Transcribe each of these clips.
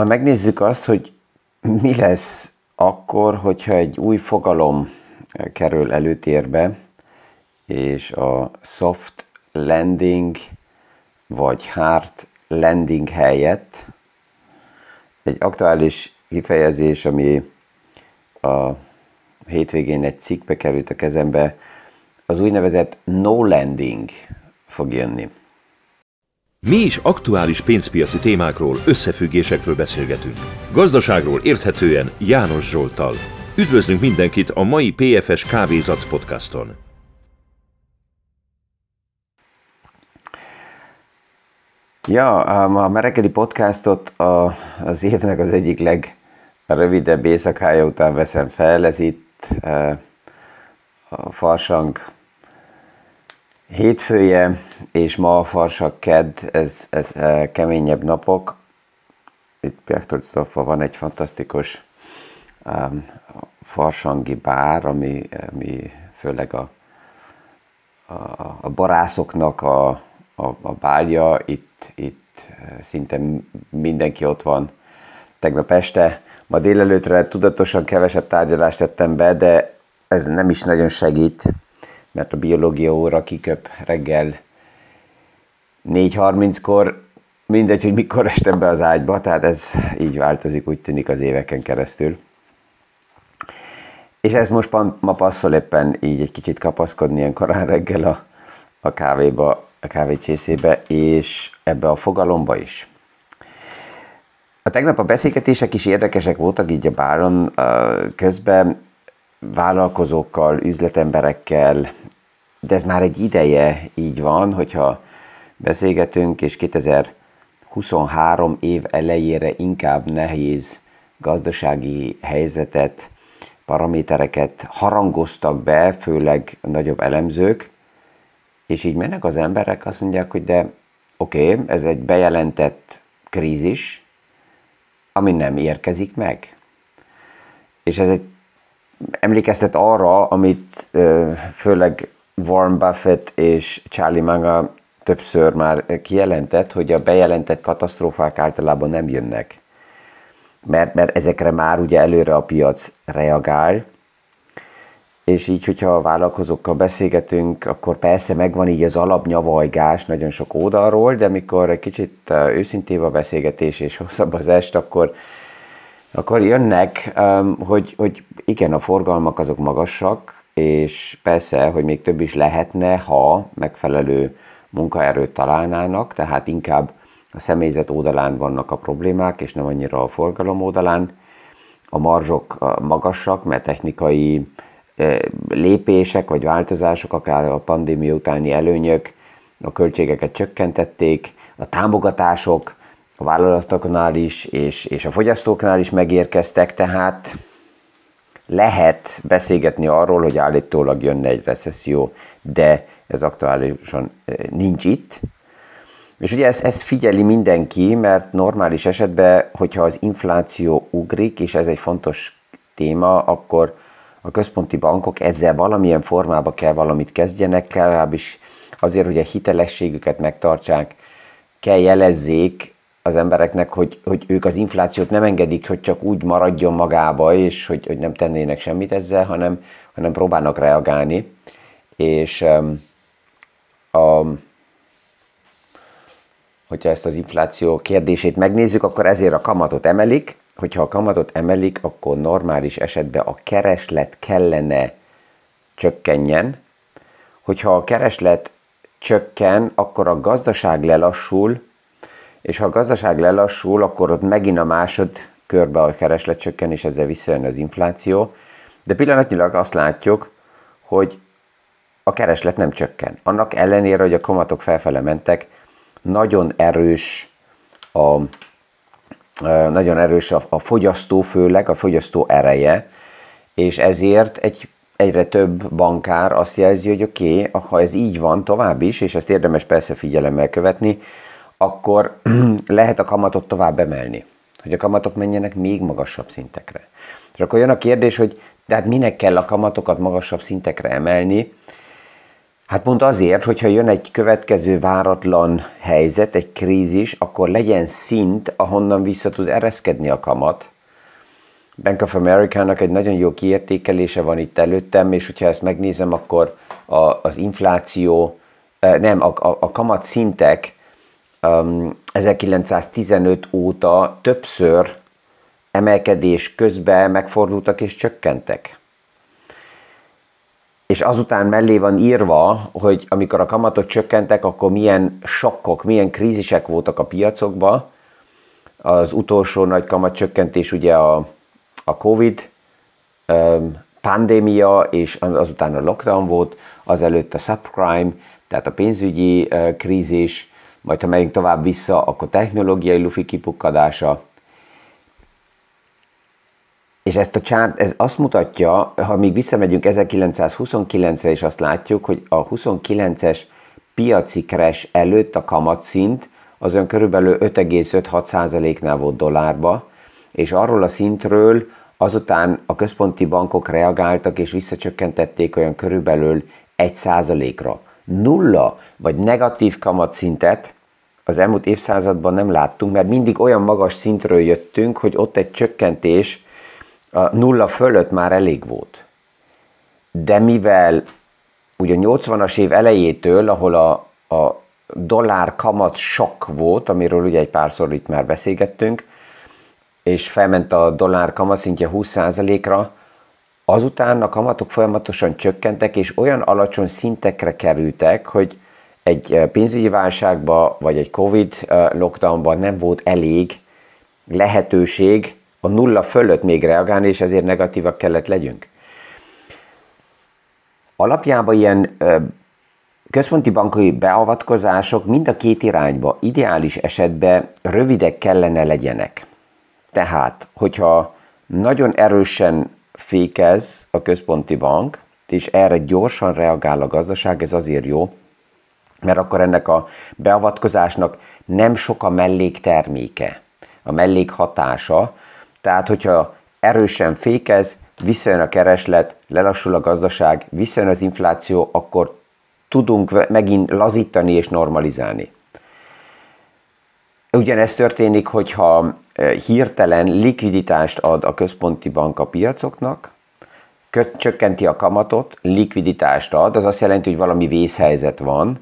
Ma megnézzük azt, hogy mi lesz akkor, hogyha egy új fogalom kerül előtérbe, és a soft landing vagy hard landing helyett egy aktuális kifejezés, ami a hétvégén egy cikkbe került a kezembe, az úgynevezett no landing fog jönni. Mi is aktuális pénzpiaci témákról, összefüggésekről beszélgetünk. Gazdaságról érthetően János Zsoltal. Üdvözlünk mindenkit a mai PFS Kávézac podcaston. Ja, a Merekeli podcastot az évnek az egyik legrövidebb éjszakája után veszem fel. Ez itt e, a Farsang hétfője, és ma a Farsang kedd, ez, ez e, keményebb napok. Itt Pektorcdorfban van egy fantasztikus um, farsangi bár, ami, ami főleg a, a, a barászoknak a, a, a bálja. Itt, itt szinte mindenki ott van. Tegnap este, ma délelőtre tudatosan kevesebb tárgyalást tettem be, de ez nem is nagyon segít, mert a biológia óra kiköp reggel 4.30-kor, mindegy, hogy mikor estem be az ágyba, tehát ez így változik, úgy tűnik az éveken keresztül. És ez most ma passzol éppen így egy kicsit kapaszkodni ilyen korán reggel a, a kávéba, a kávécsészébe, és ebbe a fogalomba is. A tegnap a beszélgetések is érdekesek voltak így a báron közben vállalkozókkal, üzletemberekkel, de ez már egy ideje így van, hogyha beszélgetünk, és 2023 év elejére inkább nehéz gazdasági helyzetet paramétereket harangoztak be, főleg nagyobb elemzők, és így mennek az emberek, azt mondják, hogy de oké, okay, ez egy bejelentett krízis, ami nem érkezik meg. És ez egy emlékeztet arra, amit főleg Warren Buffett és Charlie Manga többször már kijelentett, hogy a bejelentett katasztrófák általában nem jönnek. Mert, mert ezekre már ugye előre a piac reagál, és így, hogyha a vállalkozókkal beszélgetünk, akkor persze megvan így az alapnyavajgás nagyon sok oldalról, de mikor egy kicsit őszintébb a beszélgetés és hosszabb az est, akkor, akkor jönnek, hogy, hogy igen, a forgalmak azok magasak, és persze, hogy még több is lehetne, ha megfelelő munkaerőt találnának, tehát inkább a személyzet oldalán vannak a problémák, és nem annyira a forgalom oldalán. A marzsok magasak, mert technikai lépések vagy változások, akár a pandémia utáni előnyök, a költségeket csökkentették, a támogatások a vállalatoknál is, és, és a fogyasztóknál is megérkeztek, tehát lehet beszélgetni arról, hogy állítólag jönne egy recesszió, de ez aktuálisan nincs itt, és ugye ezt, ezt figyeli mindenki, mert normális esetben, hogyha az infláció ugrik, és ez egy fontos téma, akkor a központi bankok ezzel valamilyen formába kell valamit kezdjenek, legalábbis azért, hogy a hitelességüket megtartsák, kell jelezzék az embereknek, hogy, hogy ők az inflációt nem engedik, hogy csak úgy maradjon magába, és hogy, hogy nem tennének semmit ezzel, hanem, hanem próbálnak reagálni. És um, a, hogyha ezt az infláció kérdését megnézzük, akkor ezért a kamatot emelik. Hogyha a kamatot emelik, akkor normális esetben a kereslet kellene csökkenjen. Hogyha a kereslet csökken, akkor a gazdaság lelassul, és ha a gazdaság lelassul, akkor ott megint a másod körbe a kereslet csökken, és ezzel visszajön az infláció. De pillanatnyilag azt látjuk, hogy a kereslet nem csökken. Annak ellenére, hogy a kamatok felfele mentek, nagyon erős a, nagyon erős a, a fogyasztó, főleg a fogyasztó ereje, és ezért egy egyre több bankár azt jelzi, hogy oké, okay, ha ez így van tovább is, és ezt érdemes persze figyelemmel követni, akkor lehet a kamatot tovább emelni, hogy a kamatok menjenek még magasabb szintekre. És akkor jön a kérdés, hogy tehát minek kell a kamatokat magasabb szintekre emelni, Hát pont azért, hogyha jön egy következő váratlan helyzet, egy krízis, akkor legyen szint, ahonnan vissza tud ereszkedni a kamat. Bank of America-nak egy nagyon jó kiértékelése van itt előttem, és hogyha ezt megnézem, akkor a, az infláció, eh, nem, a, a, a kamat szintek 1915 óta többször emelkedés közben megfordultak és csökkentek és azután mellé van írva, hogy amikor a kamatok csökkentek, akkor milyen sokkok, milyen krízisek voltak a piacokban. Az utolsó nagy kamatcsökkentés ugye a, a Covid pandémia, és azután a lockdown volt, azelőtt a subprime, tehát a pénzügyi krízis, majd ha megyünk tovább vissza, akkor technológiai lufi kipukkadása, és ezt a csárt, ez azt mutatja, ha még visszamegyünk 1929-re, és azt látjuk, hogy a 29-es piaci crash előtt a kamatszint az ön körülbelül 5,5-6%-nál volt dollárba, és arról a szintről azután a központi bankok reagáltak és visszacsökkentették olyan körülbelül 1%-ra. Nulla vagy negatív kamatszintet az elmúlt évszázadban nem láttunk, mert mindig olyan magas szintről jöttünk, hogy ott egy csökkentés a nulla fölött már elég volt. De mivel ugye 80-as év elejétől, ahol a, a dollár kamat sok volt, amiről ugye egy párszor itt már beszélgettünk, és felment a dollár kamatszintje 20%-ra, azután a kamatok folyamatosan csökkentek, és olyan alacsony szintekre kerültek, hogy egy pénzügyi válságba, vagy egy Covid lockdownban nem volt elég lehetőség a nulla fölött még reagálni, és ezért negatívak kellett legyünk. Alapjában ilyen ö, központi bankai beavatkozások mind a két irányba, ideális esetben rövidek kellene legyenek. Tehát, hogyha nagyon erősen fékez a központi bank, és erre gyorsan reagál a gazdaság, ez azért jó, mert akkor ennek a beavatkozásnak nem sok a mellékterméke, a mellékhatása, tehát, hogyha erősen fékez, visszajön a kereslet, lelassul a gazdaság, visszajön az infláció, akkor tudunk megint lazítani és normalizálni. Ugyanezt történik, hogyha hirtelen likviditást ad a központi bank a piacoknak, csökkenti a kamatot, likviditást ad, az azt jelenti, hogy valami vészhelyzet van,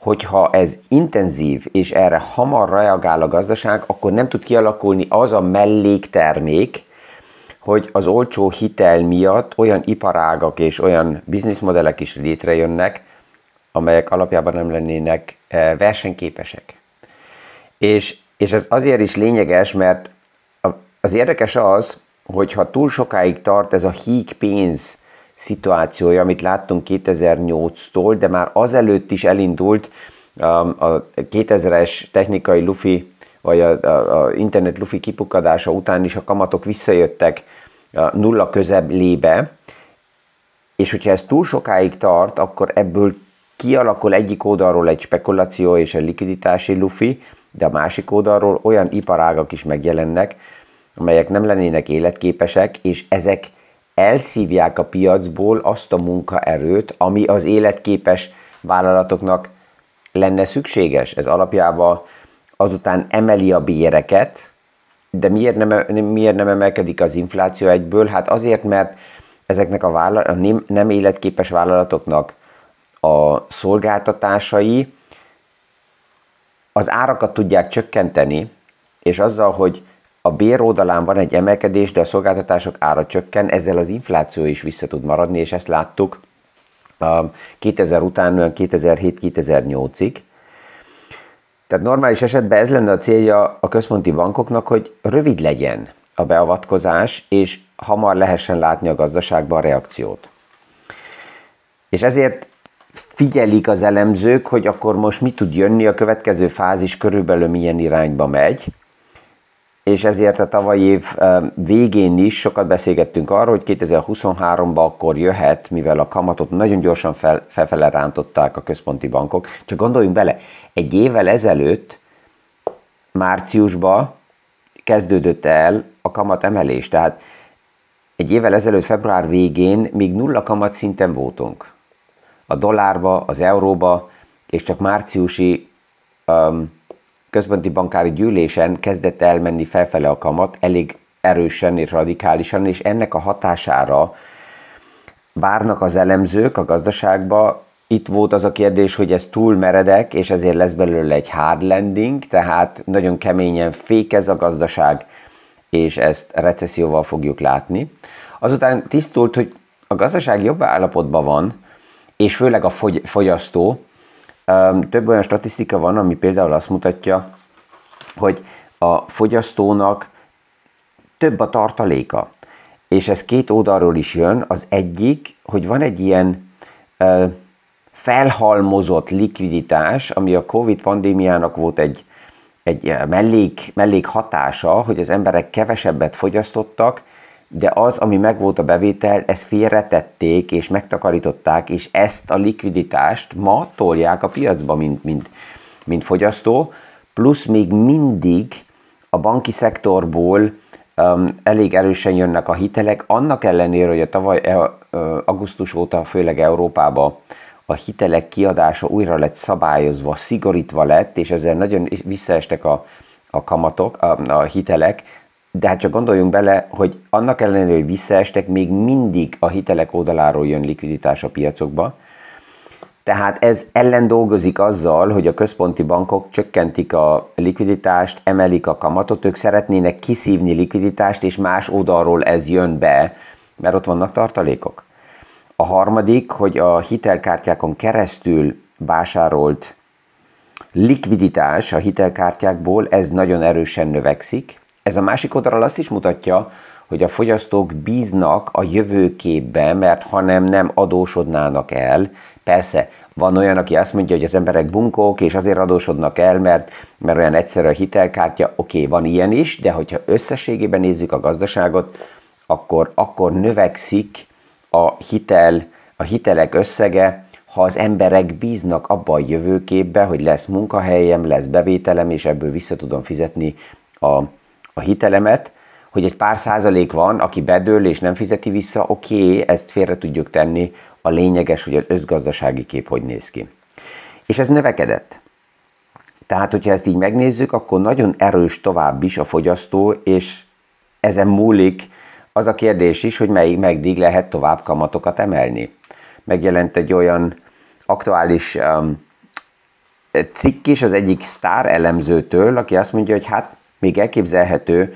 hogyha ez intenzív, és erre hamar reagál a gazdaság, akkor nem tud kialakulni az a melléktermék, hogy az olcsó hitel miatt olyan iparágak és olyan bizniszmodellek is létrejönnek, amelyek alapjában nem lennének versenyképesek. És, és ez azért is lényeges, mert az érdekes az, hogy ha túl sokáig tart ez a híg pénz szituációja, amit láttunk 2008-tól, de már azelőtt is elindult um, a 2000-es technikai lufi, vagy a, a, a internet lufi kipukadása után is a kamatok visszajöttek a nulla közebb lébe, és hogyha ez túl sokáig tart, akkor ebből kialakul egyik oldalról egy spekuláció és egy likviditási lufi, de a másik oldalról olyan iparágak is megjelennek, amelyek nem lennének életképesek, és ezek elszívják a piacból azt a munkaerőt, ami az életképes vállalatoknak lenne szükséges. Ez alapjában azután emeli a béreket, de miért nem, miért nem emelkedik az infláció egyből? Hát azért, mert ezeknek a, vállalat, a nem, nem életképes vállalatoknak a szolgáltatásai az árakat tudják csökkenteni, és azzal, hogy a bér oldalán van egy emelkedés, de a szolgáltatások ára csökken, ezzel az infláció is vissza tud maradni, és ezt láttuk 2000 után 2007-2008-ig. Tehát normális esetben ez lenne a célja a központi bankoknak, hogy rövid legyen a beavatkozás, és hamar lehessen látni a gazdaságban a reakciót. És ezért figyelik az elemzők, hogy akkor most mi tud jönni, a következő fázis körülbelül milyen irányba megy, és ezért a tavalyi év végén is sokat beszélgettünk arról, hogy 2023-ban akkor jöhet, mivel a kamatot nagyon gyorsan fel, felfele rántották a központi bankok. Csak gondoljunk bele, egy évvel ezelőtt, márciusban kezdődött el a kamat emelés, tehát egy évvel ezelőtt, február végén még nulla kamat szinten voltunk. A dollárba, az euróba, és csak márciusi um, központi bankári gyűlésen kezdett elmenni felfele a kamat, elég erősen és radikálisan, és ennek a hatására várnak az elemzők a gazdaságba. Itt volt az a kérdés, hogy ez túl meredek, és ezért lesz belőle egy hard landing, tehát nagyon keményen fékez a gazdaság, és ezt recesszióval fogjuk látni. Azután tisztult, hogy a gazdaság jobb állapotban van, és főleg a fogyasztó. Több olyan statisztika van, ami például azt mutatja, hogy a fogyasztónak több a tartaléka. És ez két oldalról is jön. Az egyik, hogy van egy ilyen felhalmozott likviditás, ami a Covid pandémiának volt egy, egy mellék, mellék hatása, hogy az emberek kevesebbet fogyasztottak, de az, ami megvolt a bevétel, ezt félretették és megtakarították, és ezt a likviditást ma tolják a piacba, mint, mint, mint fogyasztó, plusz még mindig a banki szektorból um, elég erősen jönnek a hitelek, annak ellenére, hogy a tavaly uh, augusztus óta, főleg Európában a hitelek kiadása újra lett szabályozva, szigorítva lett, és ezzel nagyon visszaestek a, a kamatok, a, a hitelek, de hát csak gondoljunk bele, hogy annak ellenére, hogy visszaestek, még mindig a hitelek oldaláról jön likviditás a piacokba. Tehát ez ellen dolgozik azzal, hogy a központi bankok csökkentik a likviditást, emelik a kamatot, ők szeretnének kiszívni likviditást, és más oldalról ez jön be, mert ott vannak tartalékok. A harmadik, hogy a hitelkártyákon keresztül vásárolt likviditás a hitelkártyákból, ez nagyon erősen növekszik, ez a másik oldalról azt is mutatja, hogy a fogyasztók bíznak a jövőképben, mert ha nem, nem adósodnának el. Persze, van olyan, aki azt mondja, hogy az emberek bunkók, és azért adósodnak el, mert, mert olyan egyszerű a hitelkártya. Oké, okay, van ilyen is, de hogyha összességében nézzük a gazdaságot, akkor, akkor növekszik a hitel, a hitelek összege, ha az emberek bíznak abba a jövőképbe, hogy lesz munkahelyem, lesz bevételem, és ebből vissza tudom fizetni a, a hitelemet, hogy egy pár százalék van, aki bedől és nem fizeti vissza, oké, okay, ezt félre tudjuk tenni, a lényeges, hogy az összgazdasági kép hogy néz ki. És ez növekedett. Tehát, hogyha ezt így megnézzük, akkor nagyon erős tovább is a fogyasztó, és ezen múlik az a kérdés is, hogy melyik megdig lehet tovább kamatokat emelni. Megjelent egy olyan aktuális um, cikk is az egyik sztár elemzőtől, aki azt mondja, hogy hát még elképzelhető,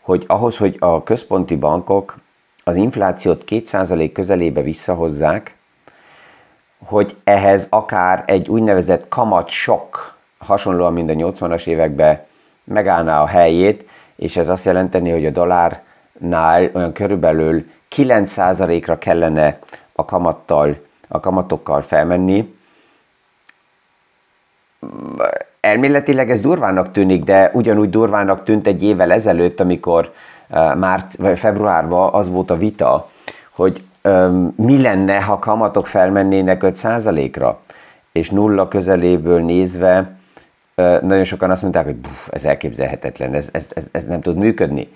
hogy ahhoz, hogy a központi bankok az inflációt 2% közelébe visszahozzák, hogy ehhez akár egy úgynevezett kamat sok, hasonlóan, mint a 80-as években megállná a helyét, és ez azt jelenteni, hogy a dollárnál olyan körülbelül 9%-ra kellene a kamattal, a kamatokkal felmenni, elméletileg ez durvának tűnik, de ugyanúgy durvának tűnt egy évvel ezelőtt, amikor már februárban az volt a vita, hogy mi lenne, ha kamatok felmennének 5%-ra, és nulla közeléből nézve nagyon sokan azt mondták, hogy buf, ez elképzelhetetlen, ez, ez, ez, ez nem tud működni.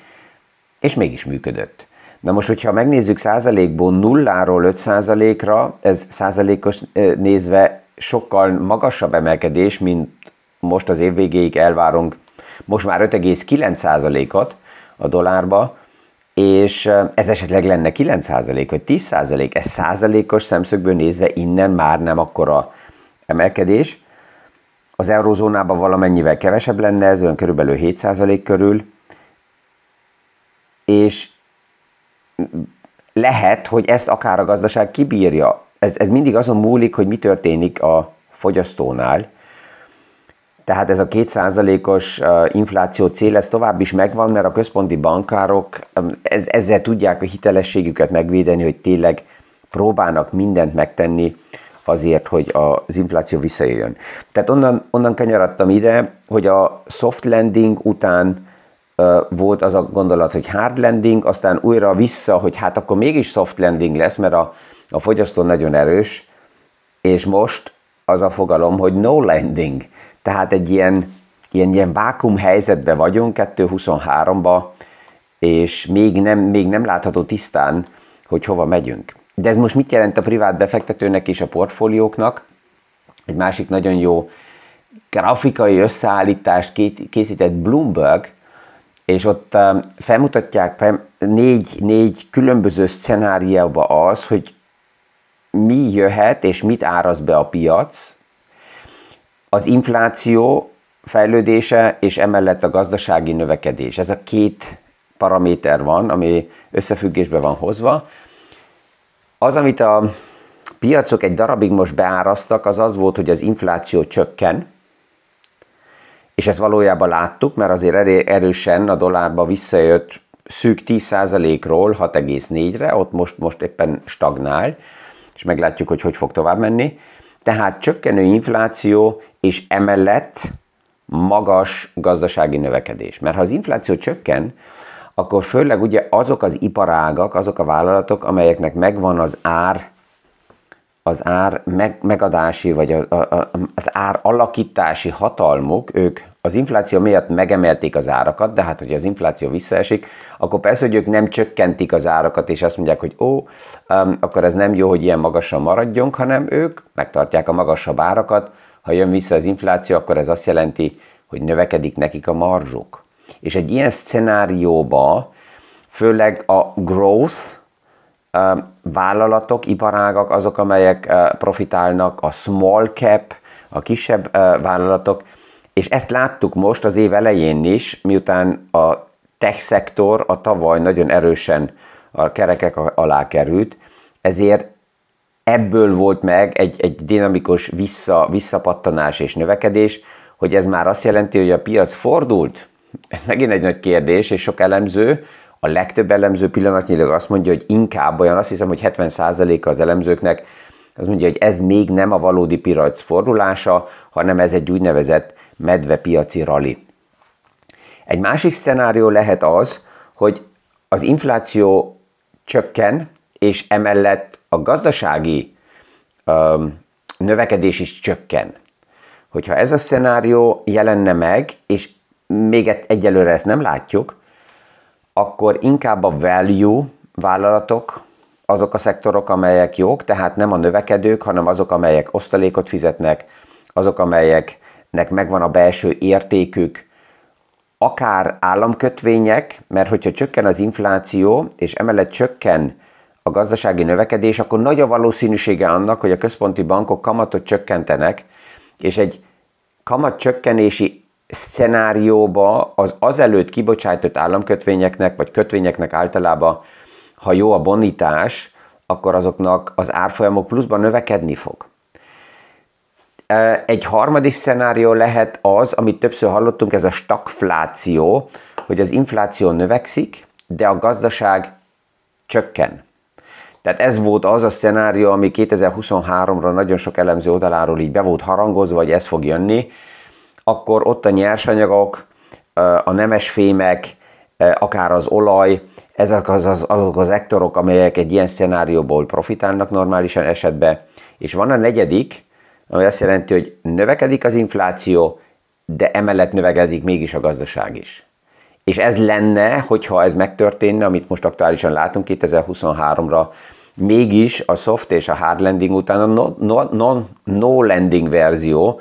És mégis működött. Na most, hogyha megnézzük százalékból nulláról 5 százalékra, ez százalékos nézve sokkal magasabb emelkedés, mint most az év végéig elvárunk most már 5,9%-ot a dollárba, és ez esetleg lenne 9% vagy 10%, ez százalékos szemszögből nézve innen már nem akkora emelkedés. Az eurozónában valamennyivel kevesebb lenne, ez olyan körülbelül 7% körül, és lehet, hogy ezt akár a gazdaság kibírja. Ez, ez mindig azon múlik, hogy mi történik a fogyasztónál, tehát ez a kétszázalékos infláció cél, ez tovább is megvan, mert a központi bankárok ez, ezzel tudják a hitelességüket megvédeni, hogy tényleg próbálnak mindent megtenni azért, hogy az infláció visszajöjjön. Tehát onnan, onnan kanyarodtam ide, hogy a soft landing után volt az a gondolat, hogy hard landing, aztán újra vissza, hogy hát akkor mégis soft landing lesz, mert a, a fogyasztó nagyon erős, és most az a fogalom, hogy no landing. Tehát egy ilyen, ilyen, ilyen vákum helyzetben vagyunk 2023-ba, és még nem, még nem látható tisztán, hogy hova megyünk. de ez most mit jelent a privát befektetőnek és a portfólióknak? Egy másik nagyon jó grafikai összeállítást készített Bloomberg, és ott um, felmutatják fel négy, négy különböző szenárióba az, hogy mi jöhet és mit áraz be a piac, az infláció fejlődése és emellett a gazdasági növekedés. Ez a két paraméter van, ami összefüggésbe van hozva. Az, amit a piacok egy darabig most beáraztak, az az volt, hogy az infláció csökken, és ezt valójában láttuk, mert azért erősen a dollárba visszajött szűk 10%-ról 6,4-re, ott most, most éppen stagnál, és meglátjuk, hogy hogy fog tovább menni. Tehát csökkenő infláció, és emellett magas gazdasági növekedés. Mert ha az infláció csökken, akkor főleg ugye azok az iparágak, azok a vállalatok, amelyeknek megvan az ár, az ár meg, megadási, vagy a, a, az ár alakítási hatalmuk, ők az infláció miatt megemelték az árakat, de hát, hogyha az infláció visszaesik, akkor persze, hogy ők nem csökkentik az árakat, és azt mondják, hogy ó, um, akkor ez nem jó, hogy ilyen magasan maradjunk, hanem ők megtartják a magasabb árakat, ha jön vissza az infláció, akkor ez azt jelenti, hogy növekedik nekik a marzsuk. És egy ilyen szenárióba főleg a growth vállalatok, iparágak, azok, amelyek profitálnak, a small cap, a kisebb vállalatok, és ezt láttuk most az év elején is, miután a tech szektor a tavaly nagyon erősen a kerekek alá került, ezért ebből volt meg egy, egy dinamikus vissza, visszapattanás és növekedés, hogy ez már azt jelenti, hogy a piac fordult. Ez megint egy nagy kérdés, és sok elemző, a legtöbb elemző pillanatnyilag azt mondja, hogy inkább olyan, azt hiszem, hogy 70%-a az elemzőknek az mondja, hogy ez még nem a valódi piac fordulása, hanem ez egy úgynevezett medvepiaci rali. Egy másik szenárió lehet az, hogy az infláció csökken, és emellett a gazdasági um, növekedés is csökken. Hogyha ez a szenárió jelenne meg, és még egyelőre ezt nem látjuk, akkor inkább a value vállalatok, azok a szektorok, amelyek jók, tehát nem a növekedők, hanem azok, amelyek osztalékot fizetnek, azok, amelyeknek megvan a belső értékük, akár államkötvények, mert hogyha csökken az infláció, és emellett csökken a gazdasági növekedés, akkor nagy a valószínűsége annak, hogy a központi bankok kamatot csökkentenek, és egy kamat szenárióba az azelőtt kibocsájtott államkötvényeknek, vagy kötvényeknek általában, ha jó a bonitás, akkor azoknak az árfolyamok pluszban növekedni fog. Egy harmadik szenárió lehet az, amit többször hallottunk, ez a stagfláció, hogy az infláció növekszik, de a gazdaság csökken. Tehát ez volt az a szenárió, ami 2023-ra nagyon sok elemző oldaláról így be volt harangozva, hogy ez fog jönni, akkor ott a nyersanyagok, a nemesfémek, akár az olaj, ezek az, az, azok az ektorok, amelyek egy ilyen szenárióból profitálnak normálisan esetben. És van a negyedik, ami azt jelenti, hogy növekedik az infláció, de emellett növekedik mégis a gazdaság is. És ez lenne, hogyha ez megtörténne, amit most aktuálisan látunk 2023-ra, mégis a soft és a hard landing után a no, no, no, no landing verzió,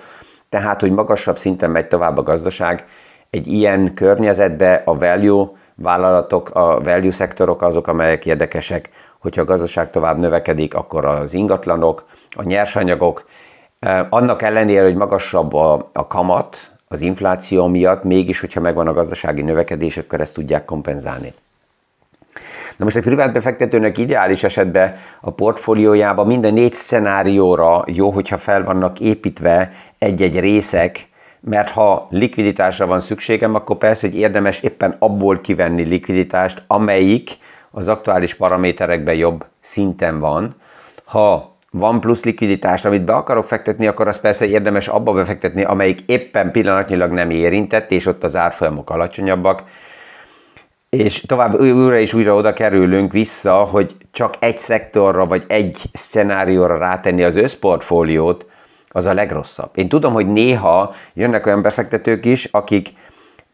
tehát hogy magasabb szinten megy tovább a gazdaság, egy ilyen környezetbe a value vállalatok, a value szektorok azok, amelyek érdekesek, hogyha a gazdaság tovább növekedik, akkor az ingatlanok, a nyersanyagok, annak ellenére, hogy magasabb a, a kamat, az infláció miatt, mégis, hogyha megvan a gazdasági növekedés, akkor ezt tudják kompenzálni. Na most egy privát befektetőnek ideális esetben a portfóliójában minden négy szenárióra jó, hogyha fel vannak építve egy-egy részek, mert ha likviditásra van szükségem, akkor persze, hogy érdemes éppen abból kivenni likviditást, amelyik az aktuális paraméterekben jobb szinten van. Ha van plusz likviditást, amit be akarok fektetni, akkor az persze érdemes abba befektetni, amelyik éppen pillanatnyilag nem érintett, és ott az árfolyamok alacsonyabbak. És tovább újra és újra oda kerülünk vissza, hogy csak egy szektorra vagy egy szenárióra rátenni az összportfóliót, az a legrosszabb. Én tudom, hogy néha jönnek olyan befektetők is, akik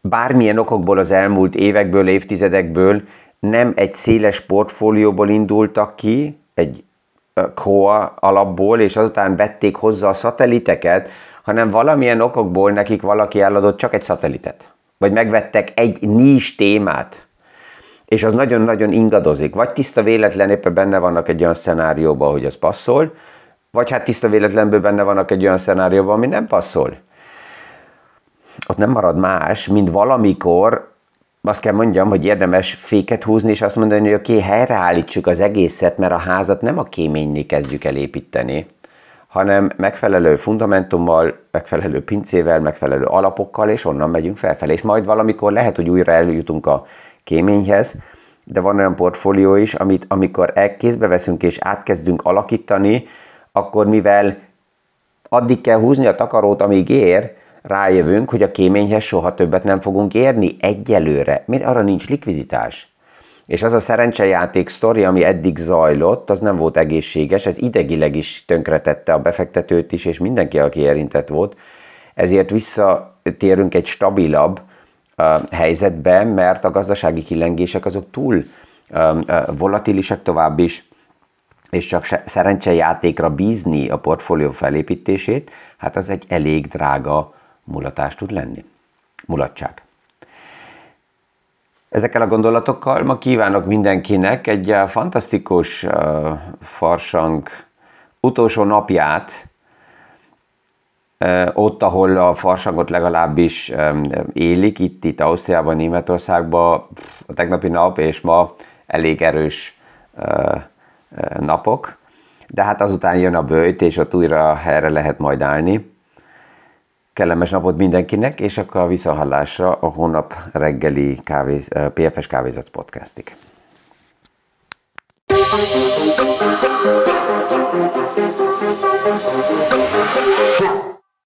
bármilyen okokból az elmúlt évekből, évtizedekből nem egy széles portfólióból indultak ki, egy core alapból, és azután vették hozzá a szatelliteket, hanem valamilyen okokból nekik valaki eladott csak egy szatelitet. Vagy megvettek egy nis témát, és az nagyon-nagyon ingadozik. Vagy tiszta véletlen éppen benne vannak egy olyan szenárióban, hogy az passzol, vagy hát tiszta véletlenből benne vannak egy olyan szenárióban, ami nem passzol. Ott nem marad más, mint valamikor azt kell mondjam, hogy érdemes féket húzni, és azt mondani, hogy oké, okay, helyreállítsuk az egészet, mert a házat nem a kéményné kezdjük el építeni, hanem megfelelő fundamentummal, megfelelő pincével, megfelelő alapokkal, és onnan megyünk felfelé. És majd valamikor lehet, hogy újra eljutunk a kéményhez, de van olyan portfólió is, amit amikor kézbe veszünk és átkezdünk alakítani, akkor mivel addig kell húzni a takarót, amíg ér, rájövünk, hogy a kéményhez soha többet nem fogunk érni egyelőre, mert arra nincs likviditás. És az a szerencsejáték sztori, ami eddig zajlott, az nem volt egészséges, ez idegileg is tönkretette a befektetőt is, és mindenki, aki érintett volt. Ezért visszatérünk egy stabilabb helyzetbe, mert a gazdasági kilengések azok túl volatilisek tovább is, és csak szerencsejátékra bízni a portfólió felépítését, hát az egy elég drága mulatás tud lenni. Mulatság. Ezekkel a gondolatokkal ma kívánok mindenkinek egy fantasztikus uh, farsang utolsó napját, ott, ahol a farsangot legalábbis élik, itt, itt Ausztriában, Németországban, a tegnapi nap és ma elég erős napok, de hát azután jön a bőjt, és ott újra helyre lehet majd állni. Kellemes napot mindenkinek, és akkor a visszahallásra a hónap reggeli kávéz, PFS Kávézat podcastig.